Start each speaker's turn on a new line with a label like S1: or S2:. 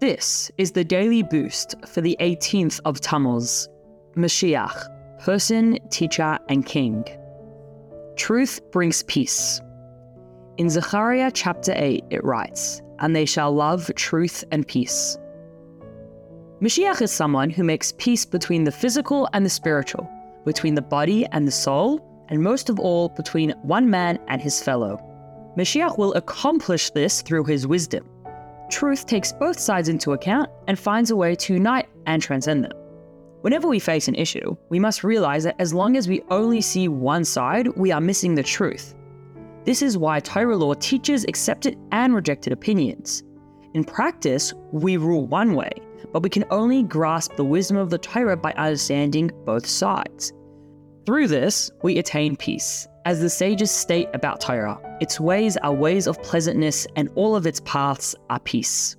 S1: This is the daily boost for the 18th of Tammuz, Mashiach, person, teacher, and king. Truth brings peace. In Zechariah chapter 8, it writes, And they shall love truth and peace. Mashiach is someone who makes peace between the physical and the spiritual, between the body and the soul, and most of all, between one man and his fellow. Mashiach will accomplish this through his wisdom. Truth takes both sides into account and finds a way to unite and transcend them. Whenever we face an issue, we must realize that as long as we only see one side, we are missing the truth. This is why Torah law teaches accepted and rejected opinions. In practice, we rule one way, but we can only grasp the wisdom of the Torah by understanding both sides. Through this, we attain peace. As the sages state about Torah, its ways are ways of pleasantness and all of its paths are peace.